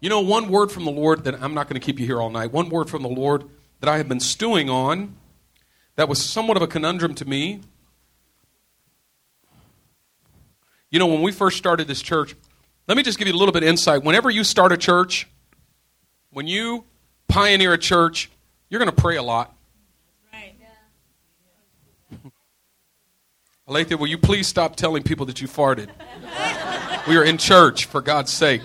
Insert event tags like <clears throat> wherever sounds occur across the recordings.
You know, one word from the Lord that I'm not going to keep you here all night, one word from the Lord that I have been stewing on that was somewhat of a conundrum to me. You know, when we first started this church, let me just give you a little bit of insight. Whenever you start a church, when you pioneer a church, you're going to pray a lot. Right. Alethea, will you please stop telling people that you farted? we are in church, for God's sake.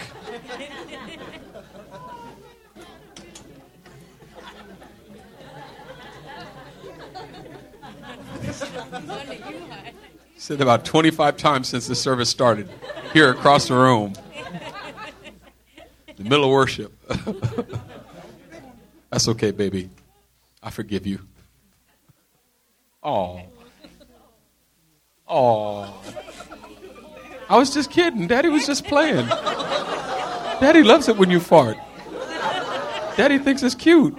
Said about 25 times since the service started here across the room. The middle of worship. <laughs> That's okay, baby. I forgive you. Oh. Oh. I was just kidding. Daddy was just playing. Daddy loves it when you fart. Daddy thinks it's cute.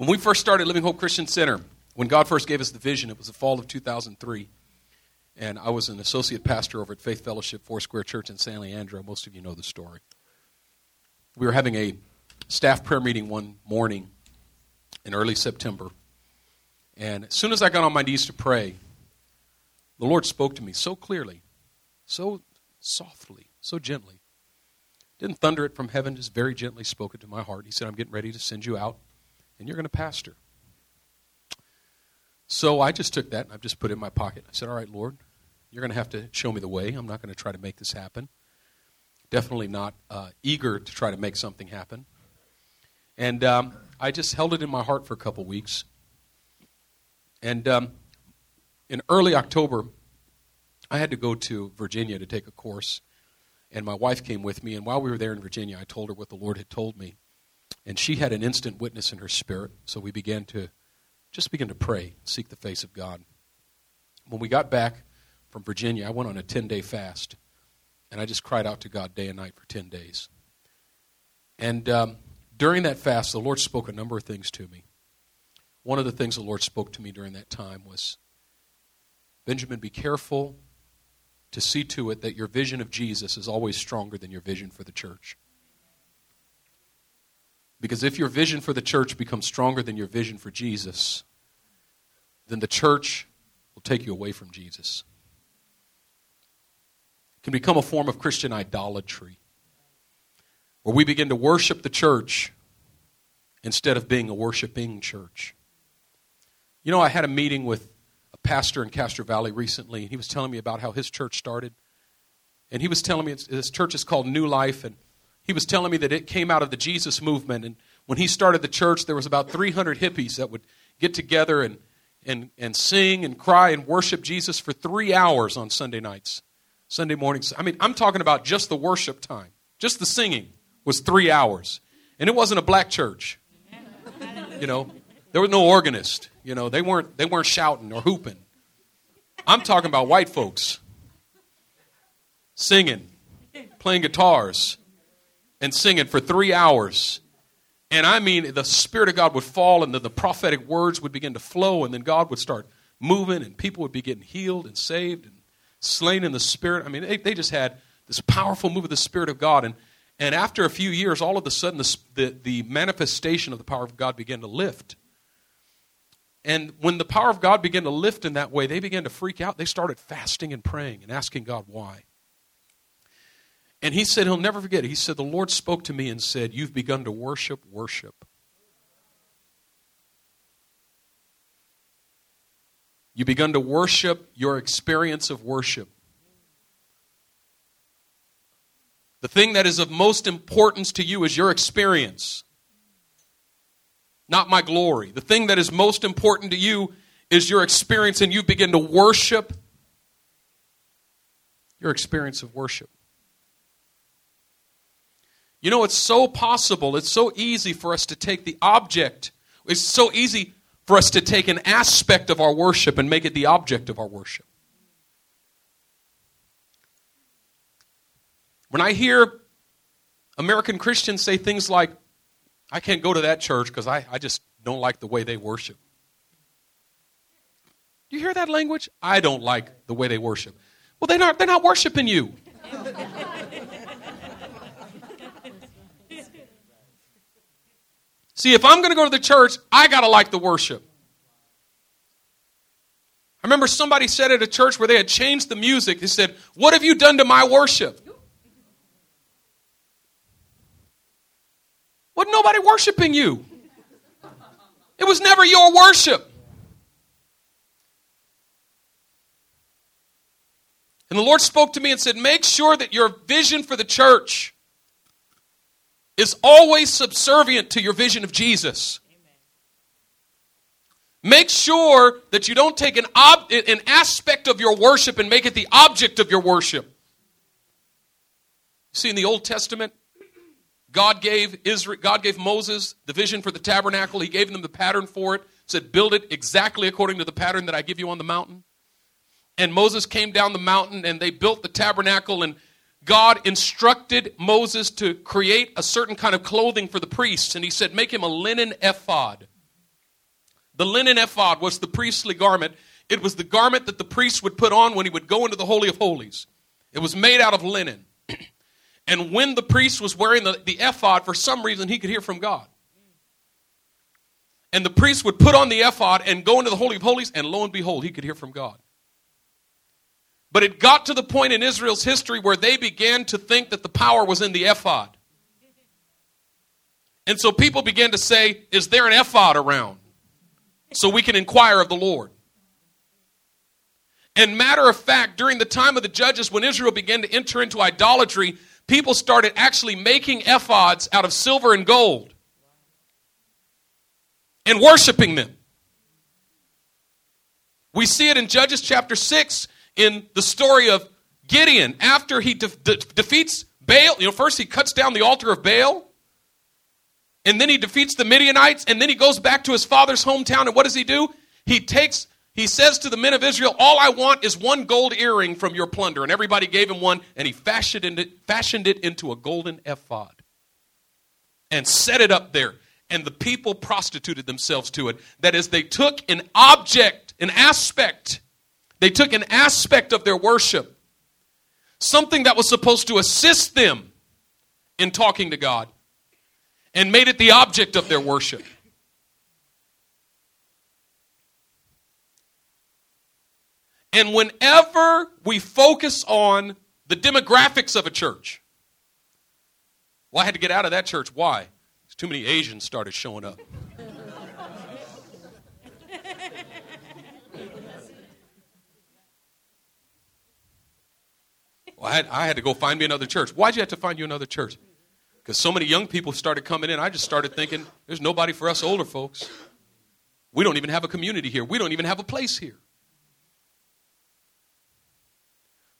When we first started Living Hope Christian Center, when God first gave us the vision, it was the fall of 2003. And I was an associate pastor over at Faith Fellowship Foursquare Church in San Leandro. Most of you know the story. We were having a staff prayer meeting one morning in early September. And as soon as I got on my knees to pray, the Lord spoke to me so clearly, so softly, so gently. Didn't thunder it from heaven, just very gently spoke it to my heart. He said, I'm getting ready to send you out and you're going to pastor. So I just took that and I've just put it in my pocket. I said, All right, Lord, you're going to have to show me the way. I'm not going to try to make this happen. Definitely not uh, eager to try to make something happen. And um, I just held it in my heart for a couple weeks. And um, in early October, I had to go to Virginia to take a course. And my wife came with me. And while we were there in Virginia, I told her what the Lord had told me. And she had an instant witness in her spirit, so we began to just begin to pray, seek the face of God. When we got back from Virginia, I went on a 10 day fast, and I just cried out to God day and night for 10 days. And um, during that fast, the Lord spoke a number of things to me. One of the things the Lord spoke to me during that time was Benjamin, be careful to see to it that your vision of Jesus is always stronger than your vision for the church. Because if your vision for the church becomes stronger than your vision for Jesus, then the church will take you away from Jesus. It can become a form of Christian idolatry where we begin to worship the church instead of being a worshiping church. You know, I had a meeting with a pastor in Castro Valley recently, and he was telling me about how his church started. And he was telling me his church is called New Life, and he was telling me that it came out of the Jesus movement. And when he started the church, there was about 300 hippies that would get together and, and, and sing and cry and worship Jesus for three hours on Sunday nights, Sunday mornings. I mean, I'm talking about just the worship time, just the singing was three hours. And it wasn't a black church. You know, there was no organist. You know, they weren't, they weren't shouting or hooping. I'm talking about white folks singing, playing guitars, and singing for three hours. And I mean, the Spirit of God would fall, and then the prophetic words would begin to flow, and then God would start moving, and people would be getting healed and saved and slain in the Spirit. I mean, they, they just had this powerful move of the Spirit of God. And, and after a few years, all of a sudden, the, the, the manifestation of the power of God began to lift. And when the power of God began to lift in that way, they began to freak out. They started fasting and praying and asking God why. And he said he'll never forget it. He said, The Lord spoke to me and said, You've begun to worship, worship. You've begun to worship your experience of worship. The thing that is of most importance to you is your experience. not my glory. The thing that is most important to you is your experience, and you begin to worship your experience of worship. You know, it's so possible, it's so easy for us to take the object, it's so easy for us to take an aspect of our worship and make it the object of our worship. When I hear American Christians say things like, I can't go to that church because I, I just don't like the way they worship. Do you hear that language? I don't like the way they worship. Well, they're not, they're not worshiping you. See, if I'm going to go to the church, I got to like the worship. I remember somebody said at a church where they had changed the music, they said, What have you done to my worship? Wasn't nobody worshiping you. It was never your worship. And the Lord spoke to me and said, Make sure that your vision for the church is always subservient to your vision of Jesus. Make sure that you don't take an, ob- an aspect of your worship and make it the object of your worship. See, in the Old Testament, God gave Israel, God gave Moses the vision for the tabernacle. He gave them the pattern for it. Said, "Build it exactly according to the pattern that I give you on the mountain." And Moses came down the mountain and they built the tabernacle and God instructed Moses to create a certain kind of clothing for the priests and he said, "Make him a linen ephod." The linen ephod was the priestly garment. It was the garment that the priest would put on when he would go into the holy of holies. It was made out of linen. <clears throat> And when the priest was wearing the, the ephod, for some reason he could hear from God. And the priest would put on the ephod and go into the Holy of Holies, and lo and behold, he could hear from God. But it got to the point in Israel's history where they began to think that the power was in the ephod. And so people began to say, Is there an ephod around? So we can inquire of the Lord. And matter of fact, during the time of the judges, when Israel began to enter into idolatry, people started actually making ephods out of silver and gold and worshiping them. We see it in Judges chapter 6 in the story of Gideon after he de- de- defeats Baal. You know, first he cuts down the altar of Baal, and then he defeats the Midianites, and then he goes back to his father's hometown. And what does he do? He takes he says to the men of Israel, All I want is one gold earring from your plunder. And everybody gave him one, and he fashioned it, fashioned it into a golden ephod and set it up there. And the people prostituted themselves to it. That is, they took an object, an aspect, they took an aspect of their worship, something that was supposed to assist them in talking to God, and made it the object of their worship. And whenever we focus on the demographics of a church, well, I had to get out of that church. Why? Too many Asians started showing up. Well, I had, I had, to go find me another church. Why'd you have to find you another church? Because so many young people started coming in. I just started thinking, there's nobody for us older folks. We don't even have a community here. We don't even have a place here.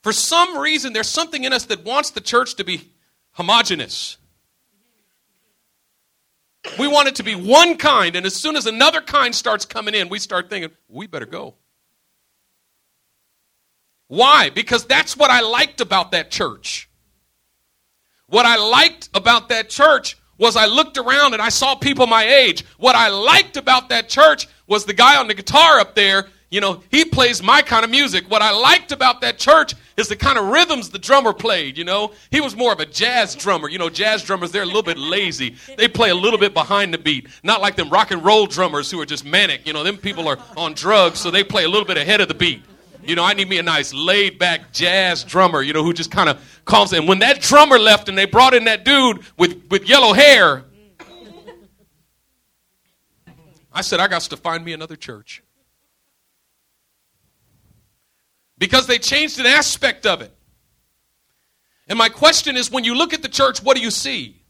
For some reason, there's something in us that wants the church to be homogenous. We want it to be one kind, and as soon as another kind starts coming in, we start thinking, we better go. Why? Because that's what I liked about that church. What I liked about that church was I looked around and I saw people my age. What I liked about that church was the guy on the guitar up there you know, he plays my kind of music. What I liked about that church is the kind of rhythms the drummer played, you know. He was more of a jazz drummer. You know, jazz drummers, they're a little bit lazy. They play a little bit behind the beat. Not like them rock and roll drummers who are just manic. You know, them people are on drugs, so they play a little bit ahead of the beat. You know, I need me a nice laid back jazz drummer, you know, who just kind of calms. And when that drummer left and they brought in that dude with, with yellow hair, I said, I got to find me another church because they changed an aspect of it. And my question is when you look at the church, what do you see?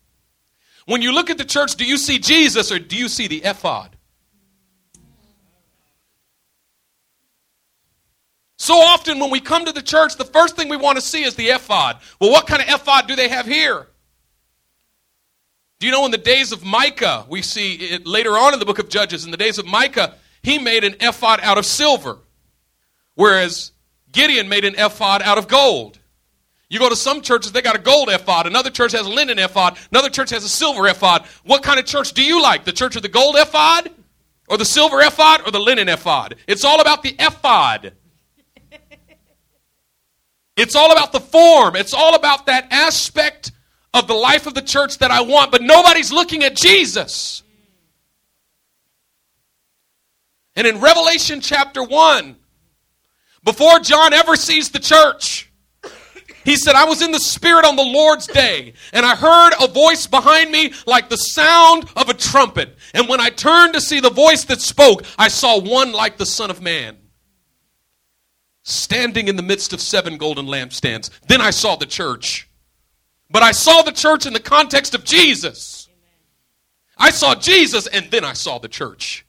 When you look at the church, do you see Jesus or do you see the ephod? So often when we come to the church, the first thing we want to see is the ephod. Well, what kind of ephod do they have here? Do you know in the days of Micah, we see it later on in the book of Judges, in the days of Micah, he made an ephod out of silver, whereas Gideon made an ephod out of gold. You go to some churches, they got a gold ephod. Another church has a linen ephod. Another church has a silver ephod. What kind of church do you like? The church of the gold ephod? Or the silver ephod? Or the linen ephod? It's all about the ephod. It's all about the form. It's all about that aspect of the life of the church that I want, but nobody's looking at Jesus. And in Revelation chapter 1, before John ever sees the church, he said, I was in the Spirit on the Lord's day, and I heard a voice behind me like the sound of a trumpet. And when I turned to see the voice that spoke, I saw one like the Son of Man standing in the midst of seven golden lampstands. Then I saw the church. But I saw the church in the context of Jesus. I saw Jesus, and then I saw the church.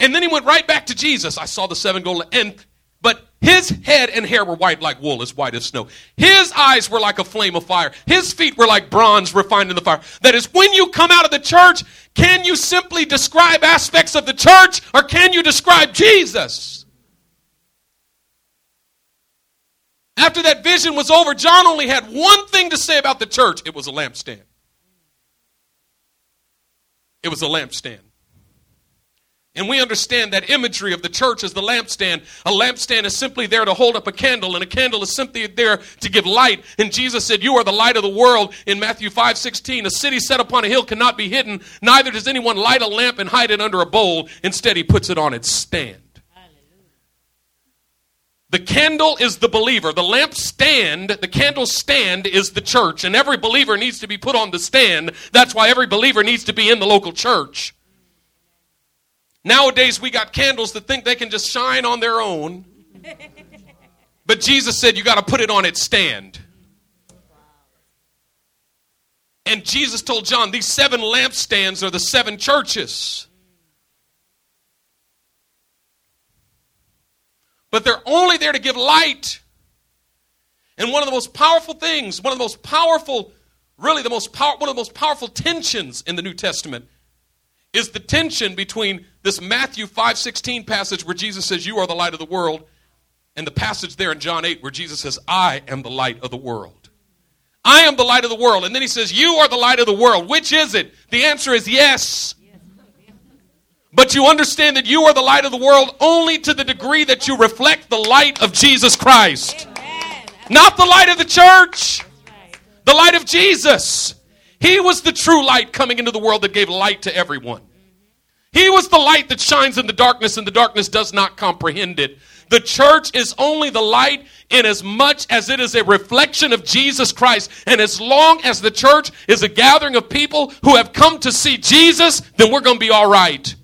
And then he went right back to Jesus. I saw the seven golden and but his head and hair were white like wool, as white as snow. His eyes were like a flame of fire. His feet were like bronze refined in the fire. That is, when you come out of the church, can you simply describe aspects of the church or can you describe Jesus? After that vision was over, John only had one thing to say about the church it was a lampstand. It was a lampstand. And we understand that imagery of the church as the lampstand. A lampstand is simply there to hold up a candle, and a candle is simply there to give light. And Jesus said, You are the light of the world in Matthew 5 16. A city set upon a hill cannot be hidden, neither does anyone light a lamp and hide it under a bowl. Instead, he puts it on its stand. The candle is the believer. The lamp stand, the candle stand is the church. And every believer needs to be put on the stand. That's why every believer needs to be in the local church. Nowadays, we got candles that think they can just shine on their own. But Jesus said you got to put it on its stand. And Jesus told John, these seven lampstands are the seven churches. But they're only there to give light. And one of the most powerful things, one of the most powerful, really the most power, one of the most powerful tensions in the New Testament is the tension between this Matthew 5:16 passage where Jesus says you are the light of the world and the passage there in John 8 where Jesus says I am the light of the world. I am the light of the world and then he says you are the light of the world. Which is it? The answer is yes. But you understand that you are the light of the world only to the degree that you reflect the light of Jesus Christ. Not the light of the church. The light of Jesus. He was the true light coming into the world that gave light to everyone. He was the light that shines in the darkness, and the darkness does not comprehend it. The church is only the light in as much as it is a reflection of Jesus Christ. And as long as the church is a gathering of people who have come to see Jesus, then we're going to be all right.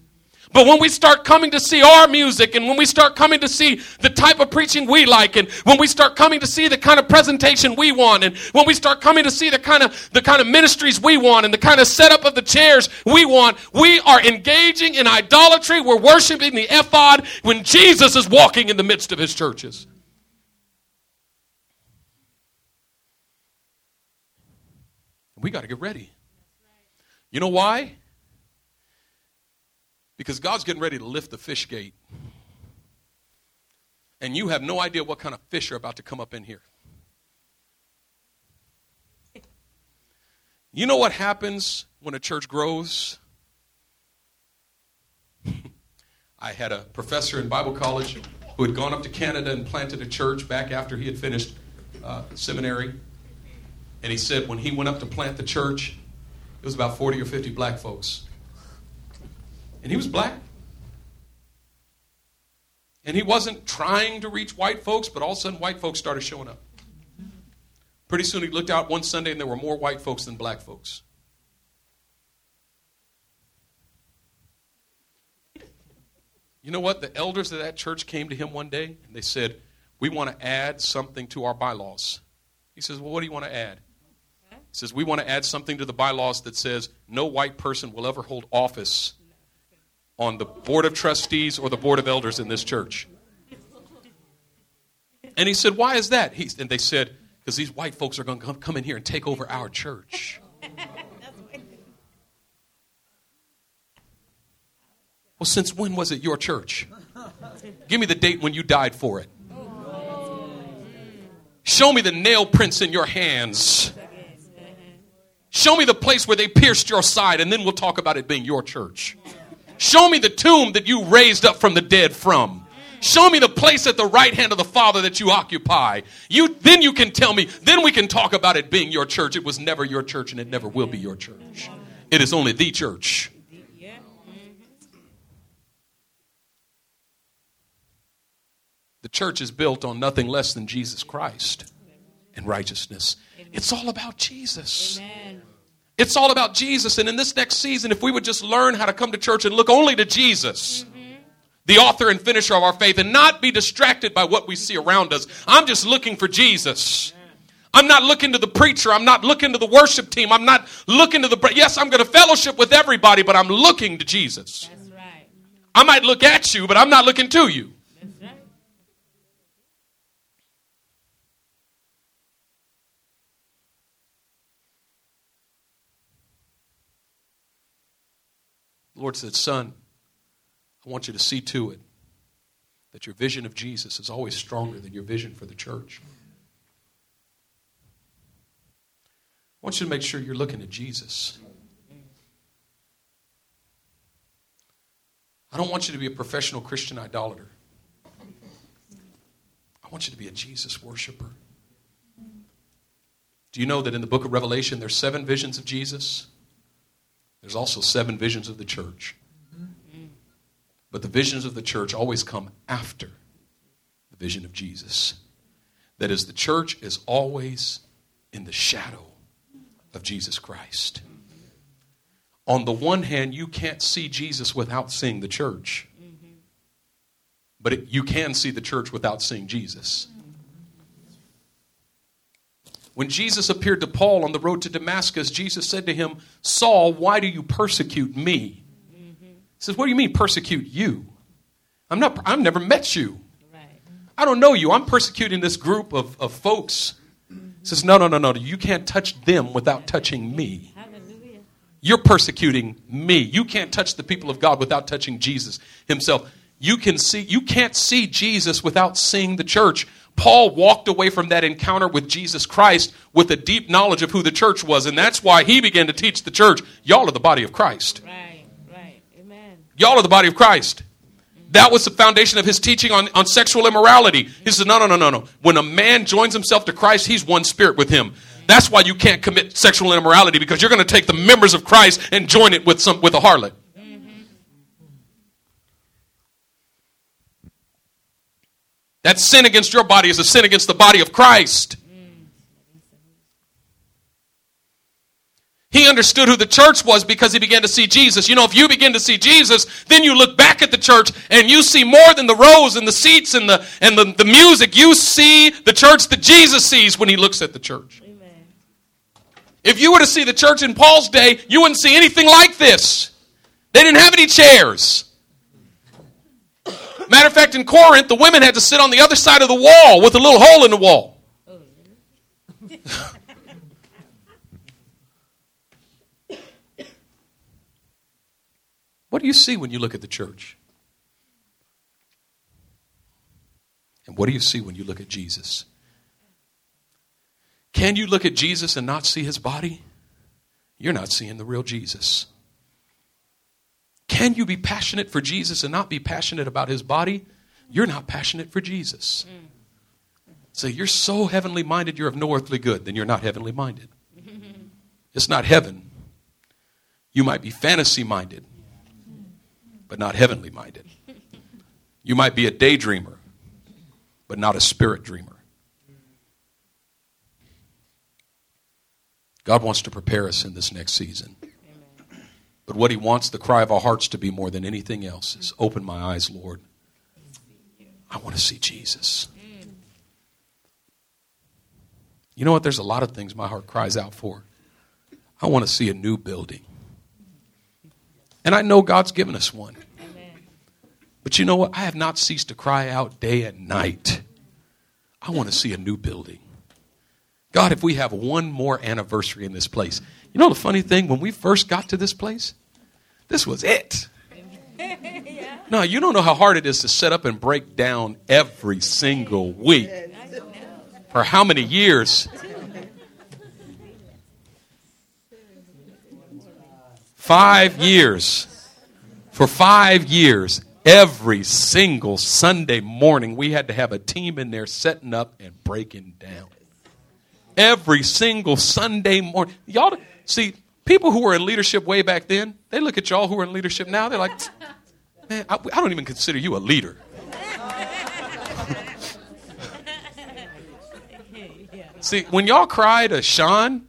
But when we start coming to see our music and when we start coming to see the type of preaching we like and when we start coming to see the kind of presentation we want and when we start coming to see the kind of the kind of ministries we want and the kind of setup of the chairs we want, we are engaging in idolatry. We're worshiping the ephod when Jesus is walking in the midst of his churches. We got to get ready. You know why? Because God's getting ready to lift the fish gate. And you have no idea what kind of fish are about to come up in here. You know what happens when a church grows? I had a professor in Bible college who had gone up to Canada and planted a church back after he had finished uh, seminary. And he said when he went up to plant the church, it was about 40 or 50 black folks. And he was black. And he wasn't trying to reach white folks, but all of a sudden white folks started showing up. Pretty soon he looked out one Sunday and there were more white folks than black folks. You know what? The elders of that church came to him one day and they said, We want to add something to our bylaws. He says, Well, what do you want to add? He says we want to add something to the bylaws that says no white person will ever hold office on the board of trustees or the board of elders in this church. And he said, Why is that? He, and they said, Because these white folks are going to come in here and take over our church. <laughs> Well, since when was it your church? Give me the date when you died for it. Show me the nail prints in your hands. Show me the place where they pierced your side, and then we'll talk about it being your church. Show me the tomb that you raised up from the dead from. Show me the place at the right hand of the Father that you occupy. You then you can tell me, then we can talk about it being your church. It was never your church and it never will be your church. It is only the church. The church is built on nothing less than Jesus Christ and righteousness. It's all about Jesus. Amen. It's all about Jesus. And in this next season, if we would just learn how to come to church and look only to Jesus, mm-hmm. the author and finisher of our faith, and not be distracted by what we see around us. I'm just looking for Jesus. I'm not looking to the preacher. I'm not looking to the worship team. I'm not looking to the. Yes, I'm going to fellowship with everybody, but I'm looking to Jesus. That's right. I might look at you, but I'm not looking to you. Lord said, Son, I want you to see to it that your vision of Jesus is always stronger than your vision for the church. I want you to make sure you're looking at Jesus. I don't want you to be a professional Christian idolater. I want you to be a Jesus worshiper. Do you know that in the book of Revelation there's seven visions of Jesus? There's also seven visions of the church. But the visions of the church always come after the vision of Jesus. That is, the church is always in the shadow of Jesus Christ. On the one hand, you can't see Jesus without seeing the church. But it, you can see the church without seeing Jesus. When Jesus appeared to Paul on the road to Damascus, Jesus said to him, Saul, why do you persecute me? Mm-hmm. He says, What do you mean persecute you? I'm not, I've never met you. Right. I don't know you. I'm persecuting this group of, of folks. Mm-hmm. He says, No, no, no, no. You can't touch them without touching me. Hallelujah. You're persecuting me. You can't touch the people of God without touching Jesus himself. You can see you can't see Jesus without seeing the church. Paul walked away from that encounter with Jesus Christ with a deep knowledge of who the church was, and that's why he began to teach the church, y'all are the body of Christ. Right, right. Amen. Y'all are the body of Christ. That was the foundation of his teaching on, on sexual immorality. He says, no, no, no, no, no. When a man joins himself to Christ, he's one spirit with him. That's why you can't commit sexual immorality because you're going to take the members of Christ and join it with some with a harlot. That sin against your body is a sin against the body of Christ. He understood who the church was because he began to see Jesus. You know, if you begin to see Jesus, then you look back at the church and you see more than the rows and the seats and the and the, the music. You see the church that Jesus sees when he looks at the church. Amen. If you were to see the church in Paul's day, you wouldn't see anything like this. They didn't have any chairs. Matter of fact, in Corinth, the women had to sit on the other side of the wall with a little hole in the wall. what do you see when you look at the church? And what do you see when you look at Jesus? Can you look at Jesus and not see his body? You're not seeing the real Jesus. Can you be passionate for Jesus and not be passionate about his body? You're not passionate for Jesus. Mm. So you're so heavenly minded, you're of no earthly good, then you're not heavenly minded. <laughs> It's not heaven. You might be fantasy minded, but not heavenly minded. You might be a daydreamer, but not a spirit dreamer. God wants to prepare us in this next season. But what he wants the cry of our hearts to be more than anything else is open my eyes, Lord. I want to see Jesus. You know what? There's a lot of things my heart cries out for. I want to see a new building. And I know God's given us one. But you know what? I have not ceased to cry out day and night. I want to see a new building. God, if we have one more anniversary in this place. You know the funny thing? When we first got to this place, this was it. <laughs> yeah. No, you don't know how hard it is to set up and break down every single week. For how many years? Five years. For five years, every single Sunday morning, we had to have a team in there setting up and breaking down. Every single Sunday morning. Y'all see, people who were in leadership way back then, they look at y'all who are in leadership now, they're like, man, I, I don't even consider you a leader. <laughs> See, when y'all cry to Sean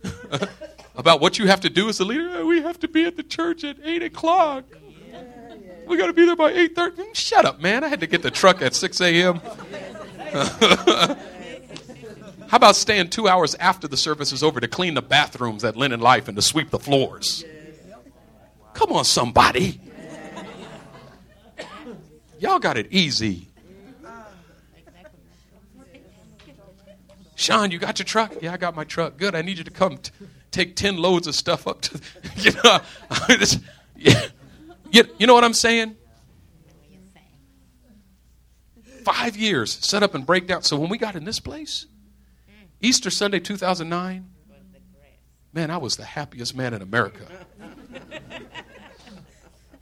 <laughs> about what you have to do as a leader, we have to be at the church at 8 o'clock. We got to be there by 8.30. Mm, shut up, man. I had to get the truck at 6 a.m. <laughs> How about staying two hours after the service is over to clean the bathrooms at Linen Life and to sweep the floors? Come on, somebody. Y'all got it easy. Sean, you got your truck? Yeah, I got my truck. Good. I need you to come t- take 10 loads of stuff up to, <laughs> you know, <laughs> just, yeah. You, you know what I'm saying? Five years set up and break down. So when we got in this place, Easter Sunday 2009, man, I was the happiest man in America.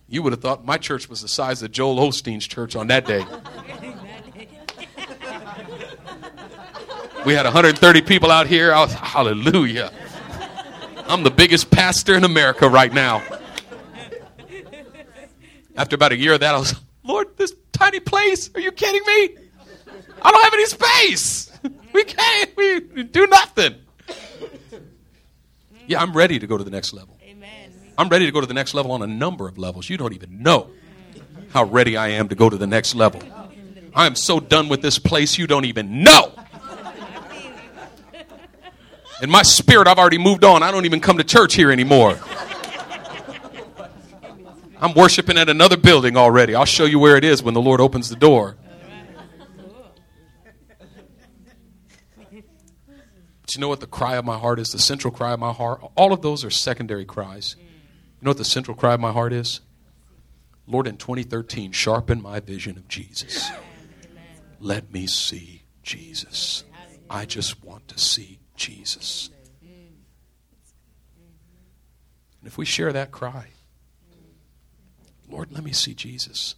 You would have thought my church was the size of Joel Osteen's church on that day. We had 130 people out here. I was, hallelujah. I'm the biggest pastor in America right now. After about a year of that, I was, Lord, this tiny place. Are you kidding me? I don't have any space. We can't. We do nothing. Yeah, I'm ready to go to the next level. Amen. I'm ready to go to the next level on a number of levels. You don't even know how ready I am to go to the next level. I am so done with this place, you don't even know. In my spirit, I've already moved on. I don't even come to church here anymore. I'm worshiping at another building already. I'll show you where it is when the Lord opens the door. But you know what the cry of my heart is? The central cry of my heart? All of those are secondary cries. Mm. You know what the central cry of my heart is? Lord, in 2013, sharpen my vision of Jesus. Let me see Jesus. I just want to see Jesus. And if we share that cry, Lord, let me see Jesus.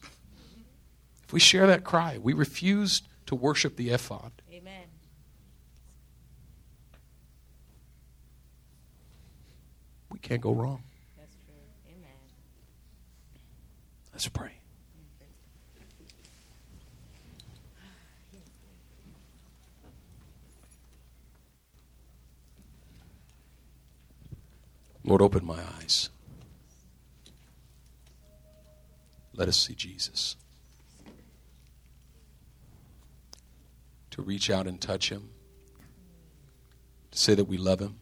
If we share that cry, we refuse to worship the ephod. Amen. We can't go wrong. That's true. Amen. Let's pray. Lord, open my eyes. Let us see Jesus. To reach out and touch him. To say that we love him.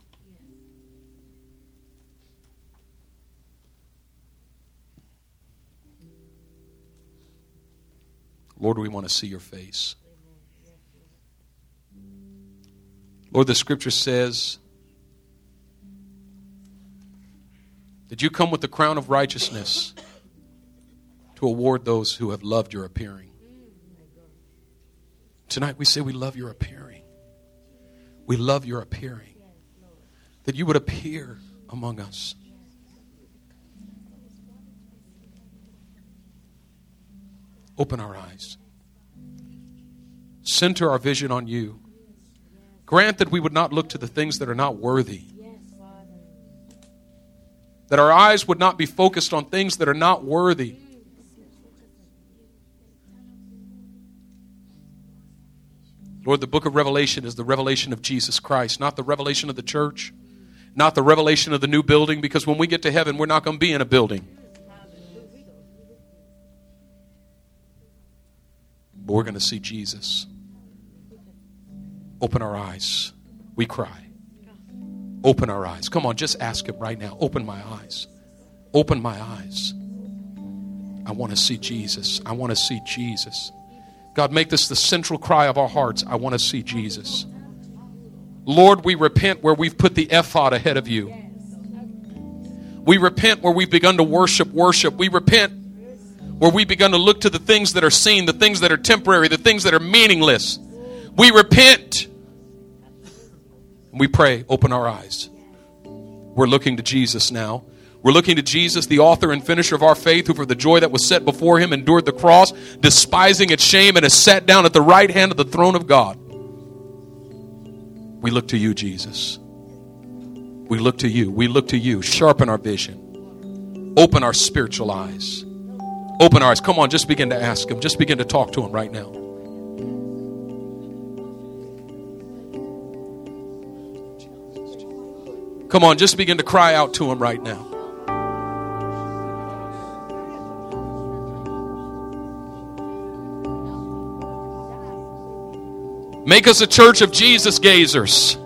Lord, we want to see your face. Lord, the scripture says that you come with the crown of righteousness to award those who have loved your appearing. Tonight we say we love your appearing. We love your appearing. That you would appear among us. Open our eyes. Center our vision on you. Grant that we would not look to the things that are not worthy. That our eyes would not be focused on things that are not worthy. Lord, the book of Revelation is the revelation of Jesus Christ, not the revelation of the church, not the revelation of the new building, because when we get to heaven, we're not going to be in a building. But we're going to see Jesus. Open our eyes. We cry. Open our eyes. Come on, just ask Him right now. Open my eyes. Open my eyes. I want to see Jesus. I want to see Jesus. God, make this the central cry of our hearts. I want to see Jesus. Lord, we repent where we've put the ephod ahead of you. We repent where we've begun to worship, worship. We repent where we've begun to look to the things that are seen, the things that are temporary, the things that are meaningless. We repent. We pray, open our eyes. We're looking to Jesus now. We're looking to Jesus, the author and finisher of our faith, who for the joy that was set before him endured the cross, despising its shame, and has sat down at the right hand of the throne of God. We look to you, Jesus. We look to you. We look to you. Sharpen our vision. Open our spiritual eyes. Open our eyes. Come on, just begin to ask Him. Just begin to talk to Him right now. Come on, just begin to cry out to Him right now. Make us a church of Jesus gazers.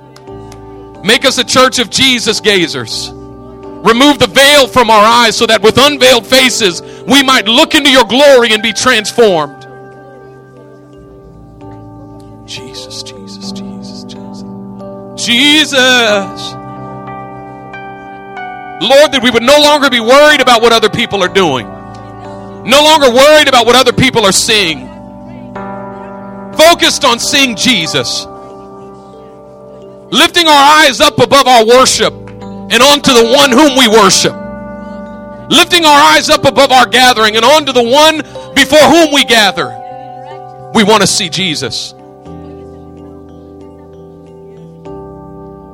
Make us a church of Jesus gazers. Remove the veil from our eyes so that with unveiled faces we might look into your glory and be transformed. Jesus, Jesus, Jesus, Jesus. Jesus. Lord, that we would no longer be worried about what other people are doing, no longer worried about what other people are seeing focused on seeing Jesus. Lifting our eyes up above our worship and onto the one whom we worship. Lifting our eyes up above our gathering and onto the one before whom we gather. We want to see Jesus.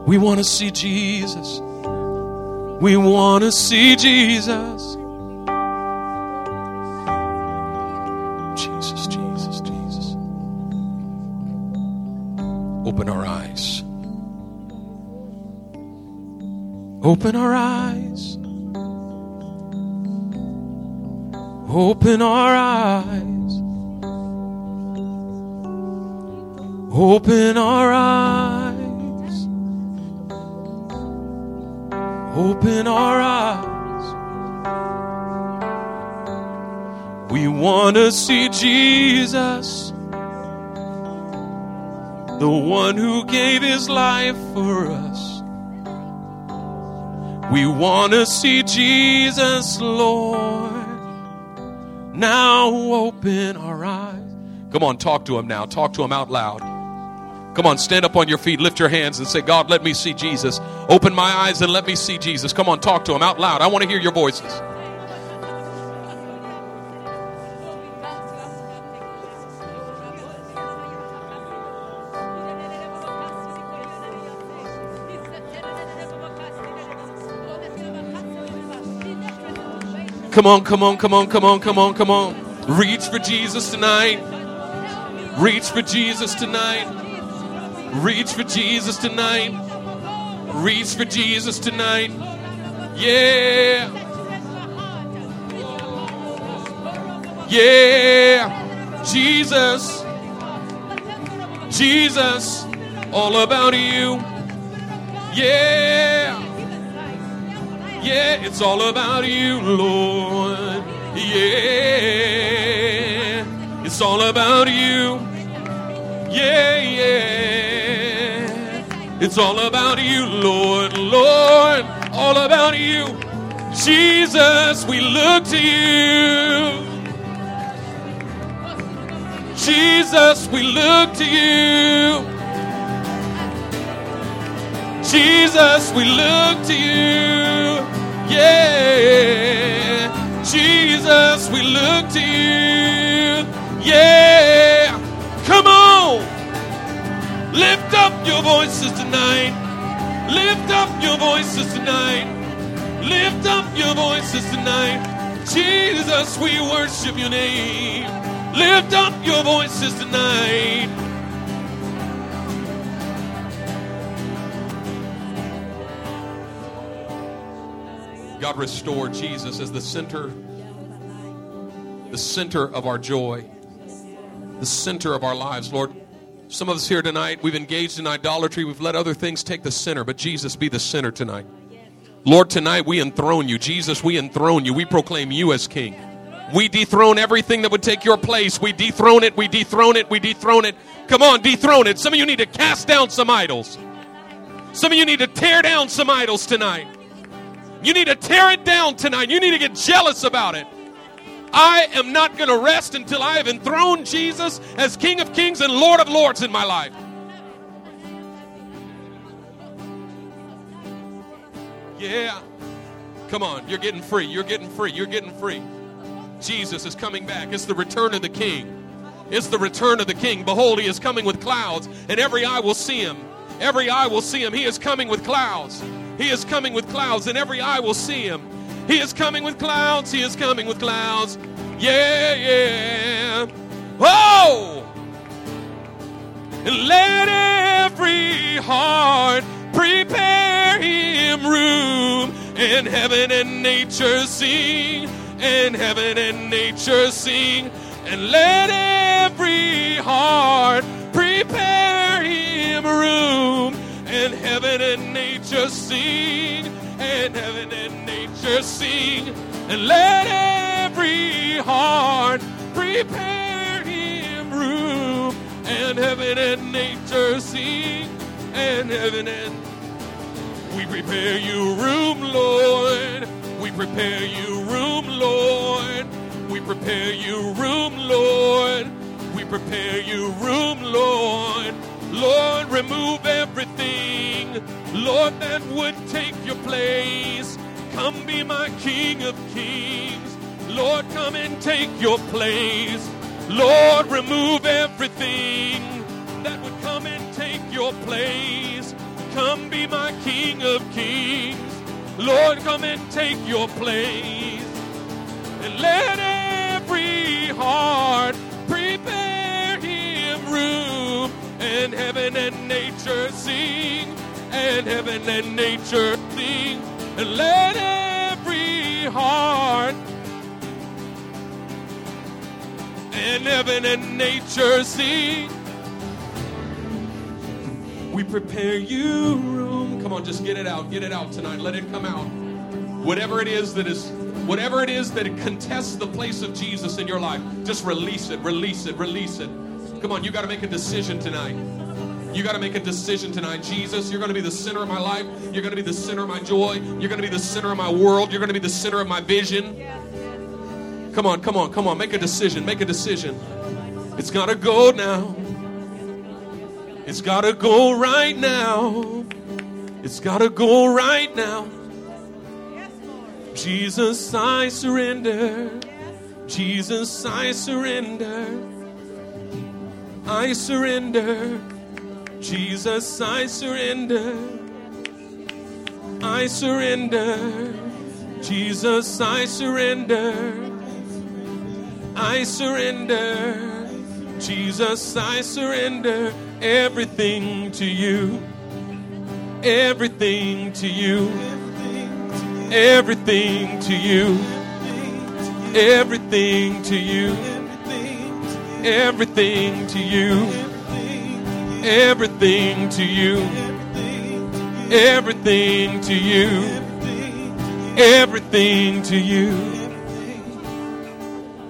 We want to see Jesus. We want to see Jesus. Open our eyes. Open our eyes. Open our eyes. Open our eyes. We want to see Jesus the one who gave his life for us. We want to see Jesus, Lord. Now open our eyes. Come on, talk to him now. Talk to him out loud. Come on, stand up on your feet, lift your hands, and say, God, let me see Jesus. Open my eyes and let me see Jesus. Come on, talk to him out loud. I want to hear your voices. Come on, come on, come on, come on, come on, come on. Reach for Jesus tonight. Reach for Jesus tonight. Reach for Jesus tonight. Reach for Jesus tonight. Yeah. Yeah. Jesus. Jesus. All about you. Yeah. Yeah, it's all about you, Lord. Yeah, it's all about you. Yeah, yeah. It's all about you, Lord, Lord, all about you. Jesus, we look to you. Jesus, we look to you. Jesus, we look to you. Yeah. Jesus, we look to you. Yeah. Come on. Lift up your voices tonight. Lift up your voices tonight. Lift up your voices tonight. Jesus, we worship your name. Lift up your voices tonight. God, restore Jesus as the center, the center of our joy, the center of our lives. Lord, Some of us here tonight, we've engaged in idolatry. We've let other things take the center, but Jesus be the center tonight. Lord, tonight we enthrone you. Jesus, we enthrone you. We proclaim you as King. We dethrone everything that would take your place. We dethrone it, we dethrone it, we dethrone it. Come on, dethrone it. Some of you need to cast down some idols. Some of you need to tear down some idols tonight. You need to tear it down tonight. You need to get jealous about it. I am not going to rest until I have enthroned Jesus as King of Kings and Lord of Lords in my life. Yeah. Come on, you're getting free. You're getting free. You're getting free. Jesus is coming back. It's the return of the King. It's the return of the King. Behold, he is coming with clouds, and every eye will see him. Every eye will see him. He is coming with clouds. He is coming with clouds, and every eye will see him. He is coming with clouds. He is coming with clouds. Yeah, yeah. Oh! And let every heart prepare him room, and heaven and nature sing, and heaven and nature sing, and let every heart prepare him room, and heaven and nature sing, and heaven and nature sing, and let every heart prepare him room, and heaven and nature sing, and heaven and we prepare you room, Lord. We prepare you room, Lord. We prepare you room, Lord. We prepare you room, Lord. Lord, remove everything, Lord, that would take your place. Come be my King of Kings. Lord, come and take your place. Lord, remove everything that would come and take your place. Come be my King of Kings. Lord, come and take your place. And let every heart prepare. And heaven and nature sing. And heaven and nature sing. And let every heart and heaven and nature sing. We prepare you room. Come on, just get it out. Get it out tonight. Let it come out. Whatever it is that is whatever it is that contests the place of Jesus in your life, just release it, release it, release it. Come on, you got to make a decision tonight. You got to make a decision tonight. Jesus, you're going to be the center of my life. You're going to be the center of my joy. You're going to be the center of my world. You're going to be the center of my vision. Come on, come on, come on. Make a decision. Make a decision. It's got to go now. It's got to go right now. It's got to go right now. Jesus, I surrender. Jesus, I surrender. I surrender. Jesus, I surrender. I surrender. Jesus, I surrender. I surrender. Jesus, I surrender everything to you. Everything to you. Everything to you. Everything to you. Everything to you. Everything to you. Everything to you. Everything to you. Everything to you.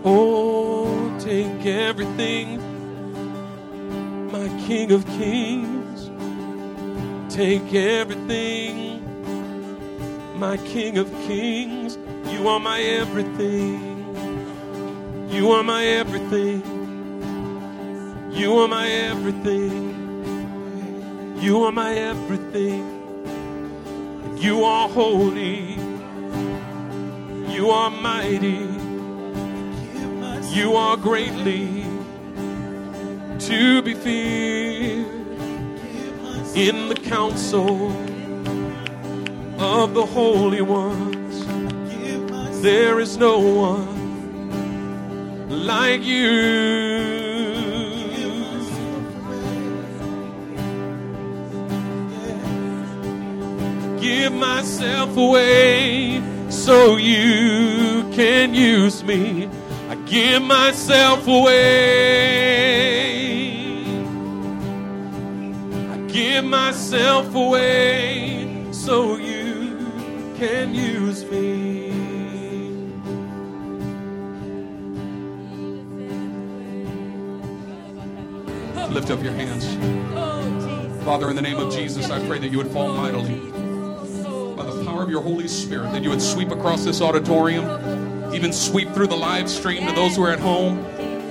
Oh, take everything, my King of Kings. Take everything, my King of Kings. You are my everything. You are my everything. You are my everything. You are my everything. You are holy. You are mighty. You are greatly to be feared in the council of the holy ones. There is no one like you. Give myself away so you can use me. I give myself away. I give myself away so you can use me. Lift up your hands. Father, in the name of Jesus, I pray that you would fall mightily of your Holy Spirit, that you would sweep across this auditorium, even sweep through the live stream to those who are at home,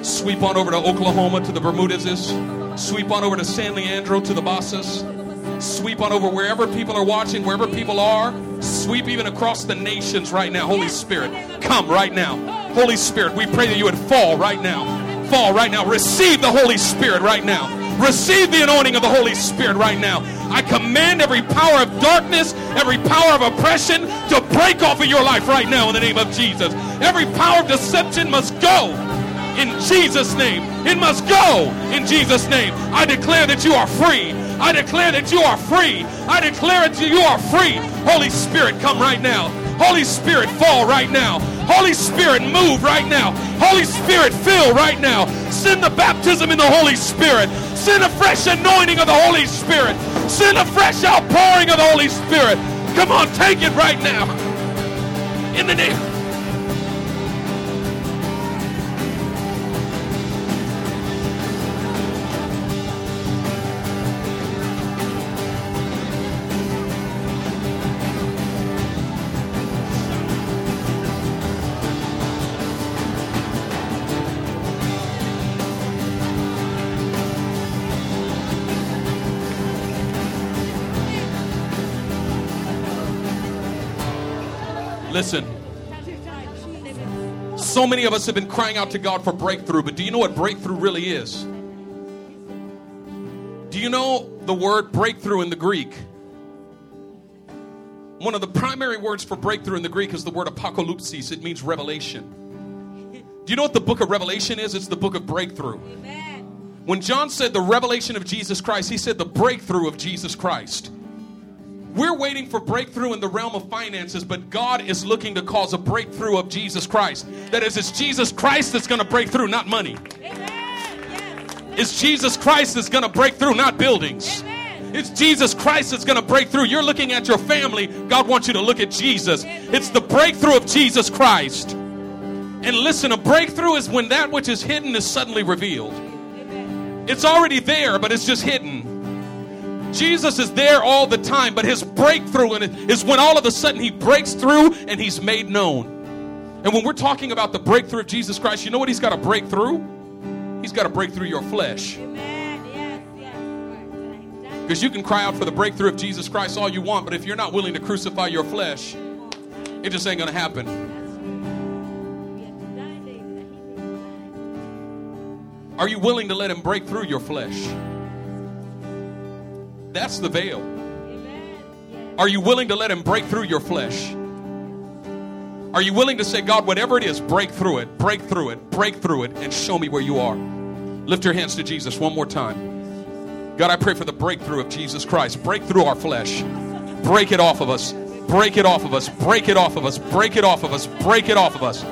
sweep on over to Oklahoma to the Bermudeses, sweep on over to San Leandro to the Bassas, sweep on over wherever people are watching, wherever people are, sweep even across the nations right now. Holy Spirit, come right now. Holy Spirit, we pray that you would fall right now. Fall right now. Receive the Holy Spirit right now. Receive the anointing of the Holy Spirit right now. I command every power of darkness, every power of oppression to break off of your life right now in the name of Jesus. Every power of deception must go in Jesus' name. It must go in Jesus' name. I declare that you are free. I declare that you are free. I declare that you are free. Holy Spirit, come right now. Holy Spirit, fall right now. Holy Spirit, move right now. Holy Spirit, fill right now. Send the baptism in the Holy Spirit. Send a fresh anointing of the Holy Spirit. Send a fresh outpouring of the Holy Spirit. Come on, take it right now. In the name. Listen. So many of us have been crying out to God for breakthrough, but do you know what breakthrough really is? Do you know the word breakthrough in the Greek? One of the primary words for breakthrough in the Greek is the word apocalypsis. It means revelation. Do you know what the book of Revelation is? It's the book of breakthrough. Amen. When John said the revelation of Jesus Christ, he said the breakthrough of Jesus Christ. We're waiting for breakthrough in the realm of finances, but God is looking to cause a breakthrough of Jesus Christ. That is, it's Jesus Christ that's going to break through, not money. It's Jesus Christ that's going to break through, not buildings. It's Jesus Christ that's going to break through. You're looking at your family. God wants you to look at Jesus. It's the breakthrough of Jesus Christ. And listen, a breakthrough is when that which is hidden is suddenly revealed. It's already there, but it's just hidden. Jesus is there all the time, but his breakthrough is when all of a sudden he breaks through and he's made known. And when we're talking about the breakthrough of Jesus Christ, you know what he's got to break through? He's got to break through your flesh. Because you can cry out for the breakthrough of Jesus Christ all you want, but if you're not willing to crucify your flesh, it just ain't going to happen. Are you willing to let him break through your flesh? That's the veil. Are you willing to let Him break through your flesh? Are you willing to say, God, whatever it is, break through it, break through it, break through it, and show me where you are? Lift your hands to Jesus one more time. God, I pray for the breakthrough of Jesus Christ. Break through our flesh. Break it off of us. Break it off of us. Break it off of us. Break it off of us. Break it off of us.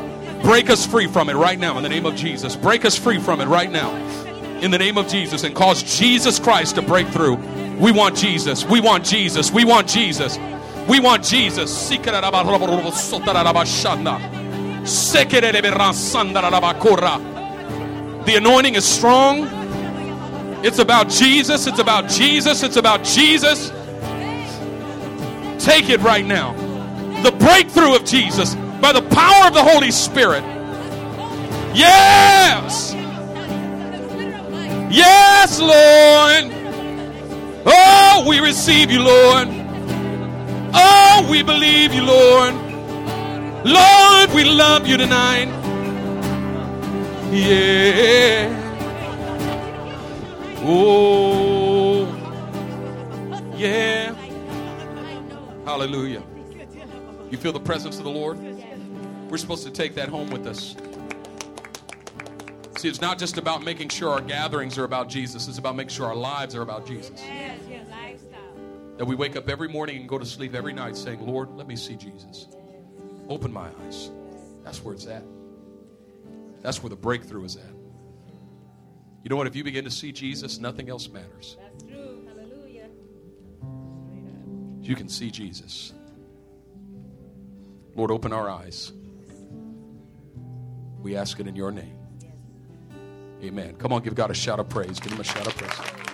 Break us free from it right now in the name of Jesus. Break us free from it right now in the name of Jesus and cause Jesus Christ to break through. We want Jesus. We want Jesus. We want Jesus. We want Jesus. The anointing is strong. It's about Jesus. It's about Jesus. It's about Jesus. Take it right now. The breakthrough of Jesus by the power of the Holy Spirit. Yes. Yes, Lord. Oh, we receive you, Lord. Oh, we believe you, Lord. Lord, we love you tonight. Yeah. Oh, yeah. Hallelujah. You feel the presence of the Lord? We're supposed to take that home with us. See, it's not just about making sure our gatherings are about Jesus, it's about making sure our lives are about Jesus. That we wake up every morning and go to sleep every night saying, Lord, let me see Jesus. Open my eyes. That's where it's at. That's where the breakthrough is at. You know what? If you begin to see Jesus, nothing else matters. That's true. Hallelujah. You can see Jesus. Lord, open our eyes. We ask it in your name. Amen. Come on, give God a shout of praise. Give him a shout of praise.